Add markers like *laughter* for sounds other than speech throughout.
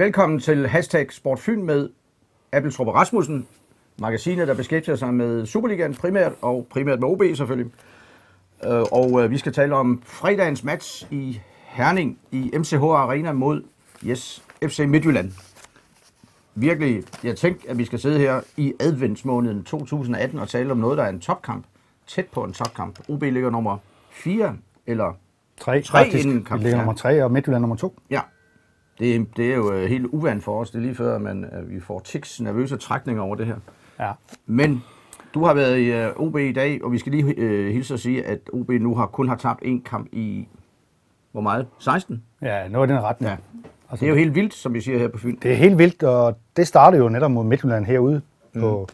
Velkommen til Hashtag Sportfyn med Abeltrup og Rasmussen, magasinet, der beskæftiger sig med Superligaen primært, og primært med OB selvfølgelig. Øh, Og øh, vi skal tale om fredagens match i Herning i MCH Arena mod yes, FC Midtjylland. Virkelig, jeg tænkte, at vi skal sidde her i adventsmåneden 2018 og tale om noget, der er en topkamp. Tæt på en topkamp. OB ligger nummer 4 eller Tre, Tre faktisk. inden Vi kamp, ligger nummer tre, og Midtjylland nummer to. Ja, det, er- det er jo øh, helt uvandt for os. Det er lige før, man, øh, vi får tics nervøse trækninger over det her. Ja. Men du har været i øh, OB i dag, og vi skal lige øh, hilse at sige, at OB nu har kun har tabt én kamp i, hvor meget? 16? ja, noget i den retning. Ja. Altså, Det er jo helt vildt, som vi siger her på Fyn. det er helt vildt, og det startede jo netop mod Midtjylland herude mm. på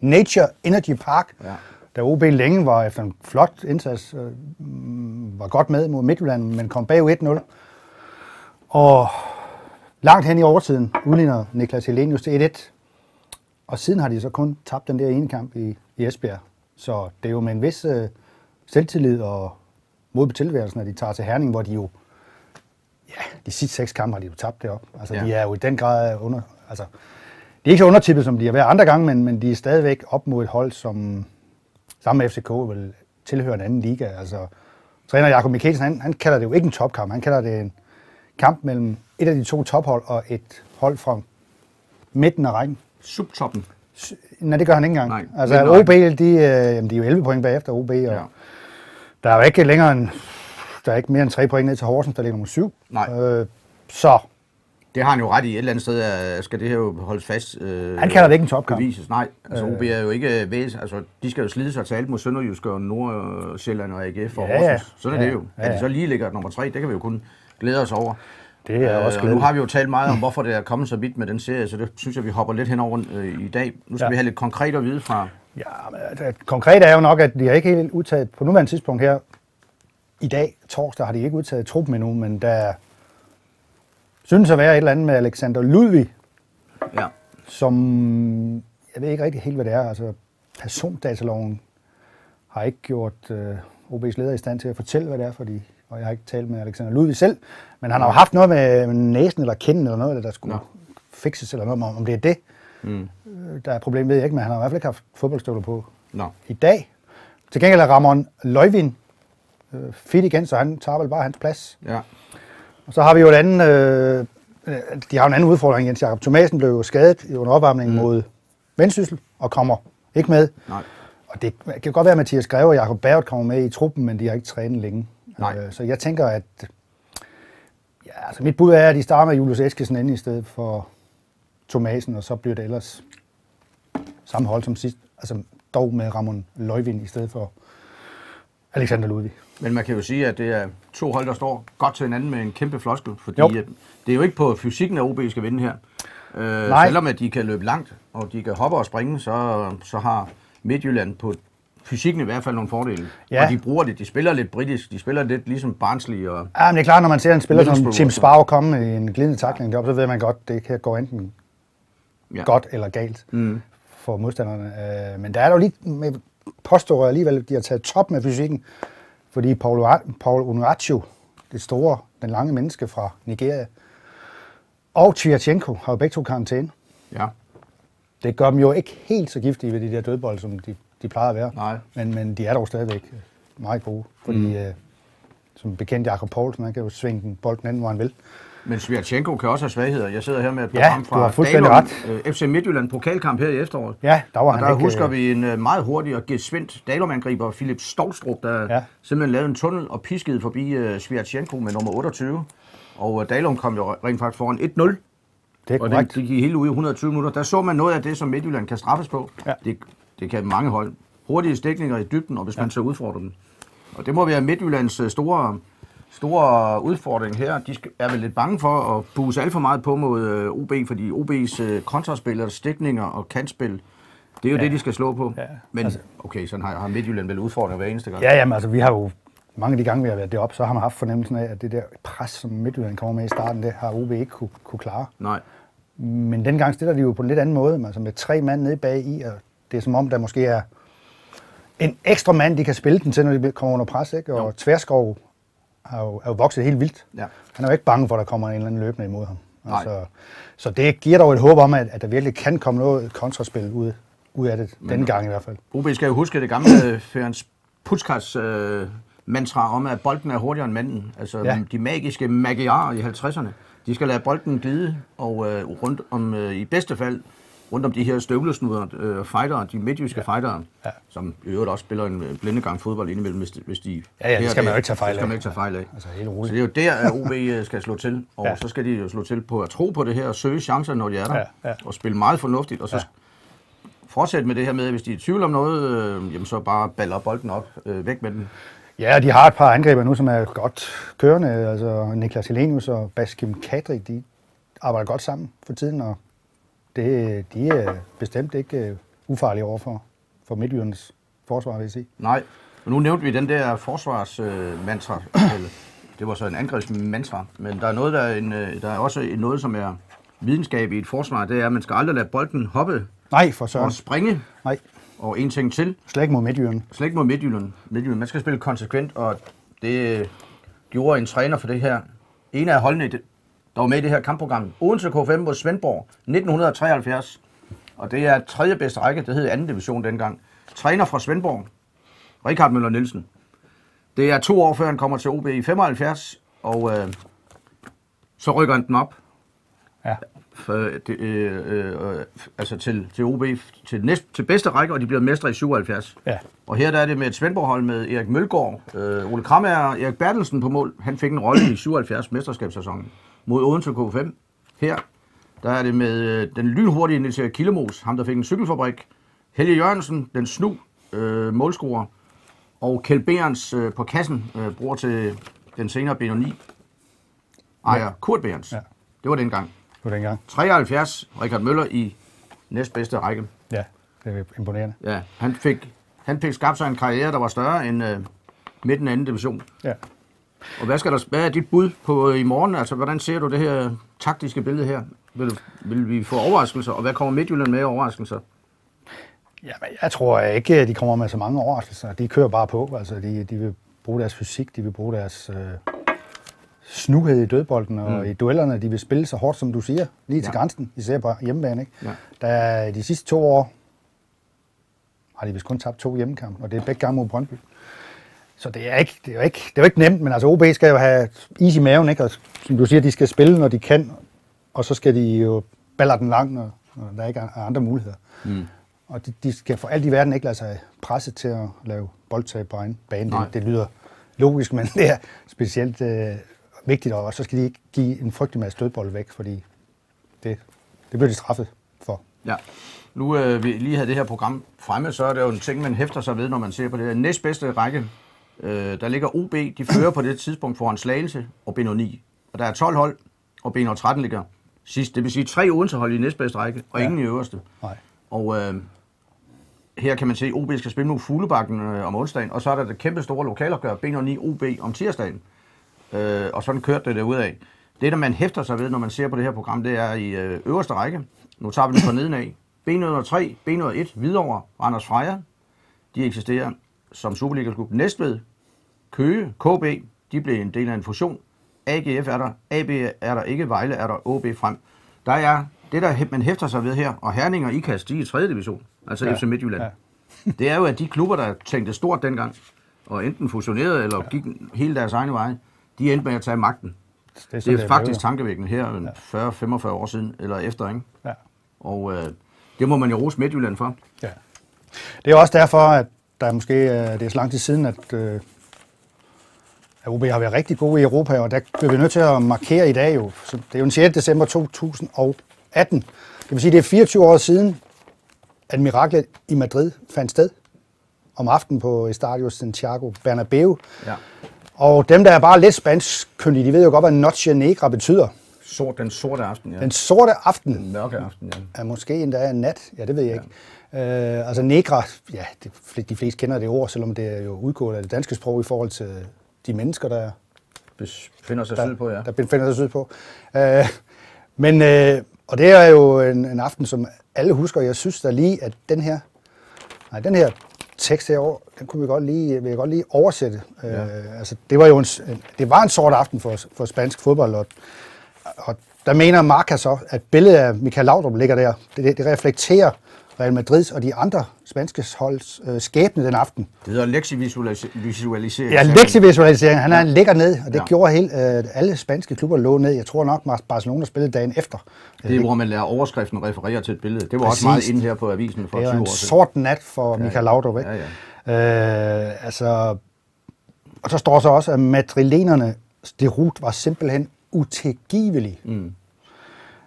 Nature Energy Park, Ja. da OB længe var efter en flot indsats, øh, var godt med mod Midtjylland, men kom bag 1-0. Og langt hen i overtiden udligner Niklas Helenius til 1-1. Og siden har de så kun tabt den der ene kamp i, i Esbjerg. Så det er jo med en vis øh, selvtillid og mod på tilværelsen, at de tager til Herning, hvor de jo, ja, de sidste seks kampe har de jo tabt det op. Altså, Ja. de er jo i den grad under, altså, de er ikke så undertippet, som de har været andre gange, men, men de er stadigvæk op mod et hold, som sammen med FCK vil tilhøre en anden liga. Altså, træner Jakob Mikkelsen, han, han kalder det jo ikke en topkamp, han kalder det en kamp mellem et af de to tophold og et hold fra midten af rækken. Subtoppen. Nej, det gør han ikke engang. Nej, altså, OB, de, øh, jamen, de er jo 11 point bagefter OB, og Ja. ja. der er jo ikke længere end, der er ikke mere end 3 point ned til Horsens, der ligger nummer 7. Nej. Øh, så Det har han jo ret i. Et eller andet sted er, skal det her jo holdes fast. Øh, Han kalder det ikke en topkamp. Bevises. Nej, altså OB er jo ikke væs. Altså, de skal jo slide sig til alt mod Sønderjysk og Nordsjælland og AGF og Ja, ja. Horsens. Sådan er Ja, det jo. ja, At de ja. så lige ligger nummer tre, det kan vi jo kun glæde os over. det er også Øh, og nu glædeligt. har vi jo talt meget om, hvorfor det er kommet så vidt med den serie, så det synes jeg, vi hopper lidt henover øh, i dag. Nu skal ja. Vi have lidt konkret at vide fra... Ja, men altså, konkret er jo nok, at de har ikke helt udtaget, på nuværende tidspunkt her, i dag, torsdag, har de ikke udtaget truppen endnu, men der synes at være et eller andet med Alexander Ludvig, Ja, som, jeg ved ikke rigtig helt, hvad det er, altså persondataloven har ikke gjort øh, OB's leder i stand til at fortælle, hvad det er, fordi, og jeg har ikke talt med Alexander Ludvig selv, men han har jo haft noget med næsen eller kinden eller noget, der skulle no. fikses eller noget, om det er det, mm. øh, der er problemet, ved jeg ikke, men han har i hvert fald ikke haft fodboldstøvler på Nå. i dag. Til gengæld er Ramon Løjvin øh, fit igen, så han tager vel bare hans plads. Ja, Og så har vi jo et andet, øh, øh, de har en anden udfordring. Jens Jakob Thomasen blev jo skadet i under opvarmningen mm. mod Vendsyssel og kommer ikke med. nej. Og det kan godt være, at Mathias Greve og Jakob Bært kommer med i truppen, men de har ikke trænet længe. Nej. Øh, så jeg tænker, at ja, altså mit bud er, at de starter med Julius Eskesen inde i stedet for Thomasen, og så bliver det ellers samme hold som sidst. Altså dog med Ramon Løjvin i stedet for Alexander Ludvig. Men man kan jo sige, at det er to hold, der står godt til hinanden med en kæmpe floskel, fordi Jo. det er jo ikke på fysikken, at OB skal vinde her. Øh, Nej. selvom at de kan løbe langt, og de kan hoppe og springe, så, så har Midtjylland på fysikken i hvert fald nogle fordele. Ja. Og de bruger det. De spiller lidt britisk. De spiller lidt ligesom Barnsley. Og, Ja, men det er klart, når man ser en spiller som Tim. Sparrow komme med en glidende takling deroppe, så ved man godt, det kan gå enten ja. godt eller galt Mm. for modstanderne. Øh, Men der er jo lige, med, påstår jeg alligevel, at de har taget top med fysikken, fordi Paul, Paul Onuachu, det store, den lange menneske fra Nigeria, og Tvirchenko har jo begge to karantæne. Ja. Det gør dem jo ikke helt så giftige ved de der dødbold, som de, de plejer at være. Nej. Men, men de er dog stadigvæk meget gode, fordi mm. øh, som bekendt Jakob Poulsen, han kan jo svinge den bolden anden, hvor han vil. Men Svirchenko kan også have svagheder. Jeg sidder her med et Ja, program du fra har fuldstændig Dalum, ret. øh, FC Midtjylland pokalkamp her i efteråret. Ja, der var Og han der ikke... husker øh, vi en øh, meget hurtig og gesvindt Dalum-angriber, Philip Stolstrup, der ja. Ja. simpelthen lavede en tunnel og piskede forbi uh, med nummer 28. Og uh, Dalum kom jo rent faktisk foran 1-0, Det er og det, korrekt. det gik helt ud i 120 minutter. Der så man noget af det, som Midtjylland kan straffes på. Ja. Det, det kan mange hold. Hurtige stikninger i dybden, og hvis ja. man så udfordrer dem. Og det må være Midtjyllands øh, store, store udfordring her. De er vel lidt bange for at buse alt for meget på mod øh, OB, fordi OB's øh, kontraspil og stikninger og kantspil, det er jo ja. det, de skal slå på. Ja, Men altså- okay, sådan har, har Midtjylland vel udfordringer hver eneste gang. Ja, jamen, altså, vi har jo mange af de gange, vi har været deroppe, så har man haft fornemmelsen af, at det der pres, som Midtjylland kommer med i starten, det har OB ikke kunne, kunne klare. Nej. Men dengang stiller de jo på en lidt anden måde, altså med tre mand nede bag i, og det er som om, der måske er en ekstra mand, de kan spille den til, når de kommer under pres, ikke? Og Jo. Tverskov er jo, er jo vokset helt vildt. Ja. Han er jo ikke bange for, at der kommer en eller anden løbende imod ham. Nej. Altså, så det giver dog et håb om, at, at der virkelig kan komme noget kontraspil ud, ud af det, denne gang i hvert fald. OB skal jo huske det gamle *coughs* øh, Ferenc Puskas øh, mantra om, at bolden er hurtigere end manden. Altså ja. de magiske magiarer i 50'erne. De skal lade bolden glide, og øh, rundt om, øh, i bedste fald, rundt om de her støvlesnuder, øh, fightere, de midtjyske ja. fightere, Ja. som i øvrigt også spiller en øh, blindegang fodbold indimellem, hvis de, hvis de Ja, ja, det skal man jo ikke tage fejl det skal af. man ikke tage fejl af. Altså helt Så roligt. det er jo der, at OB øh, *laughs* skal slå til, og Ja. så skal de jo slå til på at tro på det her, og søge chancer, når de er der, Ja, ja. og spille meget fornuftigt, og så Ja. fortsætte med det her med, at hvis de er i tvivl om noget, øh, jamen så bare baller bolden op, øh, væk med den. Ja, de har et par angriber nu, som er godt kørende. Altså Niklas Helenius og Baskim Kadri, de arbejder godt sammen for tiden, og det, de er bestemt ikke øh, ufarlige over for, for Midtjyllands forsvar, vil jeg sige. Nej, og nu nævnte vi den der forsvarsmantra, øh, det var så en angrebsmantra, men der er, noget, der, er en, øh, der er også noget, som er videnskab i et forsvar, det er, at man skal aldrig lade bolden hoppe Nej, for søren. og springe, Nej, og en ting til, slet ikke mod Midtjylland. slet ikke mod Midtjylland. Midtjylland. Man skal spille konsekvent, og det øh, gjorde en træner for det her. En af holdene, der var med i det her kampprogram, Odense K5 mod Svendborg, 1973. Og det er tredje bedste række, det hed anden division dengang. Træner fra Svendborg, Richard Møller Nielsen. Det er to år før han kommer til OB i 75, og øh, så rykker han den op Ja. for, det, øh, øh, øh, altså til, til OB til, næst, til bedste række, og de bliver mestre i 77. Ja. Og her der er det med et Svendborg-hold med Erik Mølgaard, øh, Ole Krammer og Erik Bertelsen på mål. Han fik en rolle i 77 mesterskabssæsonen mod Odense K5. Her der er det med øh, den lynhurtige Erik Killemos, ham der fik en cykelfabrik. Helge Jørgensen, den snu øh, målscorer. Og Kjeld Behrens øh, på kassen, øh, bror til den senere B9 ejer Kurt Behrens. Ja. Det var dengang. På den gang. 73, Richard Møller i næstbedste række. Ja, det er imponerende. Ja, han fik, han fik skabt sig en karriere, der var større end øh, midten af anden division. Ja. Og hvad, skal der, hvad er dit bud på øh, i morgen? Altså, hvordan ser du det her taktiske billede her? Vil, vil vi få overraskelser? Og hvad kommer Midtjylland med overraskelser? Jamen, jeg tror ikke, at de kommer med så mange overraskelser. De kører bare på. Altså, de, de vil bruge deres fysik, de vil bruge deres øh, snughed i dødbolden og mm. i duellerne. De vil spille så hårdt, som du siger, lige til Ja. grænsen, især på hjemmebane. Ikke? Ja. Der, de sidste to år har de vist kun tabt to hjemmekampe, og det er begge gange mod Brøndby. Så det er, ikke, det, er jo ikke, det er jo ikke nemt, men altså OB skal jo have is i maven, ikke? Og som du siger, de skal spille, når de kan, og så skal de jo baller den langt, når, når der ikke er andre muligheder. Mm. Og de, de skal for alt i verden ikke lade sig presse til at lave boldtab på egen bane. Det, det lyder logisk, men *laughs* det er specielt øh, vigtigt, og så skal de ikke give en frygtelig masse dødbold væk, fordi det, det bliver de straffet for. Ja. Nu øh, vi lige havde det her program fremme, så er det jo en ting, man hæfter sig ved, når man ser på det her. Næstbedste række, øh, der ligger OB, de fører på det tidspunkt foran Slagelse og B9. Og der er 12 hold, og B13 ligger sidst. Det vil sige tre Odense-hold i næstbedste række, og Ja. ingen i øverste. Nej. Og øh, her kan man se, at OB skal spille nu Fuglebakken øh, om onsdagen, og så er der det kæmpe store lokalopgør, B9 OB om tirsdagen. Øh, og sådan kørte det derudad. Det, der man hæfter sig ved, når man ser på det her program, det er i øh, øverste række. Nu tager vi den fra nedenaf. B103, B101, Hvidovre, Randers Freja. De eksisterer som Superliga-klub. Næstved, Køge, KB, de blev en del af en fusion. AGF er der, AB er der ikke, Vejle er der, OB frem. Der er det, der man hæfter sig ved her, og Herning og Ikast, de er i 3. division, altså Ja, FC Midtjylland. ja. Det er jo, at de klubber, der tænkte stort dengang, og enten fusionerede eller gik hele deres egne veje, de endte med at tage magten. Det Det er faktisk blevet. tankevækkende her, 40-45 år siden, eller efter, ikke? Ja. Og øh, det må man jo rose Midtjylland for. Ja. Det er også derfor, at der måske øh, det er så lang tid siden, at, øh, at OB har været rigtig gode i Europa, og der bliver vi nødt til at markere i dag jo. Så det er jo den 6. december 2018. Det vil sige, det er 24 år siden, at miraklet i Madrid fandt sted om aftenen på Estadio Santiago Bernabeu. Ja. Og dem, der er bare lidt spansk kyndige, de ved jo godt, hvad Noche Negra betyder. Sort, den sorte aften, ja. Den sorte aften. Den mørke aften, ja. er måske endda en nat. Ja, det ved jeg ikke. Øh, altså negra, ja, det, de fleste kender det ord, selvom det er jo udgået af det danske sprog i forhold til de mennesker, der, Befinder sig syd på, ja. der befinder sig sydpå. Øh, men, øh, og det er jo en, en aften, som alle husker. Jeg synes da lige, at den her, nej, den her tekst herovre, den kunne vi godt lige, vil jeg godt lige oversætte. Ja. Øh, altså, det var jo en, en, det var en sort aften for, for spansk fodbold, og, og der mener Marca så, at billedet af Michael Laudrup ligger der. Det, det, det reflekterer Real Madrids og de andre spanske holds øh, skæbne den aften. Det hedder lektievisualisering. Ja, lektievisualisering. Han er ligger ned, og det Ja. ja. gjorde hele, øh, alle spanske klubber lå ned. Jeg tror nok, Barcelona spillede dagen efter. Det er, hvor man lærer overskriften referere til et billede. Det var Præcis. også meget inde her på avisen for Det 20 var år en siden. sort nat for Michael Laudrup, ikke? Ja, Øh, altså, og så står så også, at madrilenerne, det rut var simpelthen utilgivelig. Mm.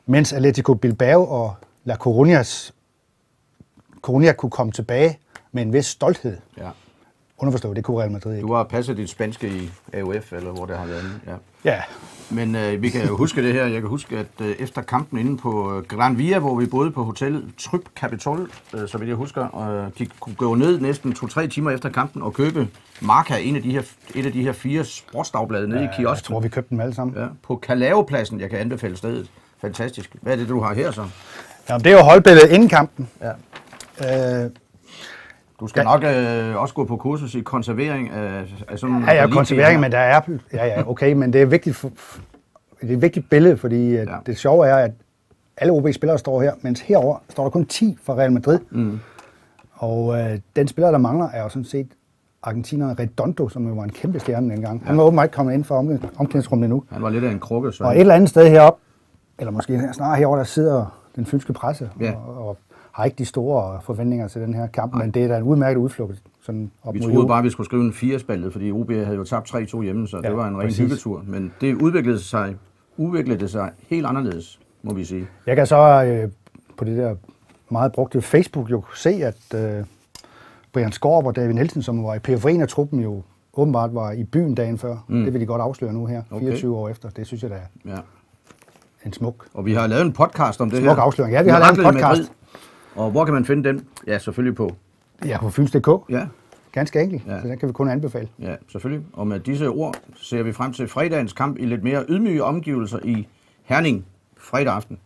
Mens Atletico Bilbao og La Coruñas, Coruña kunne komme tilbage med en vis stolthed. Ja. Underforstået, det kunne Real Madrid ikke. Du har passet dit spanske i AUF, eller hvor det har været. Ja. Ja, Men øh, vi kan jo huske det her. Jeg kan huske, at øh, efter kampen inde på øh, Gran Via, hvor vi boede på hotellet Tryp Capitol, øh, så vidt jeg husker, og de kunne gå ned næsten to-tre timer efter kampen og købe Marca, en af de her, et af de her fire sportsdagblade nede i jeg kiosken. tror, vi købte dem alle sammen. Ja, på Kalaopladsen. Jeg kan anbefale stedet. Fantastisk. Hvad er det, du har her så? Ja, det er jo holdbilledet inden kampen. Ja. Øh, Du skal nok øh, også gå på kursus i konservering af, af sådan nogle Ja, ja, konservering, men der er... Ja, ja, okay, men det er vigtigt, for, det er et vigtigt billede, fordi ja. Ja. det sjove er, at alle OB-spillere står her, mens herover står der kun 10 fra Real Madrid. Mm. Og øh, den spiller, der mangler, er jo sådan set argentineren Redondo, som jo var en kæmpe stjerne dengang. Ja. Han var åbenbart ikke kommet ind for om, omklædningsrummet endnu. Han var lidt af en krukke, så... Og et eller andet sted heroppe, eller måske snarere herover, der sidder den fynske presse, Ja. og, og har ikke de store forventninger til den her kamp, men det er da en udmærket udflugt sådan op Vi troede jul. bare, at vi skulle skrive en firespaldet, fordi OB havde jo tabt 3-2 hjemme, så ja, det var en ren hyggetur. Men det udviklede sig, udviklede det sig helt anderledes, må vi sige. Jeg kan så øh, på det der meget brugte Facebook jo se, at øh, Brian Skorp og David Nielsen, som var i periferien af truppen, jo åbenbart var i byen dagen før. Mm. Det vil de godt afsløre nu her, Okay. 24 år efter. Det synes jeg da er Ja. en smuk. Og vi har lavet en podcast om det Smuk her. afsløring. Ja, vi har lavet en podcast. Og hvor kan man finde den? Ja, selvfølgelig på. Ja, på Fyns.dk. Ja, Ganske enkelt. Ja. Så den kan vi kun anbefale. ja, selvfølgelig. Og med disse ord ser vi frem til fredagens kamp i lidt mere ydmyge omgivelser i Herning fredag aften.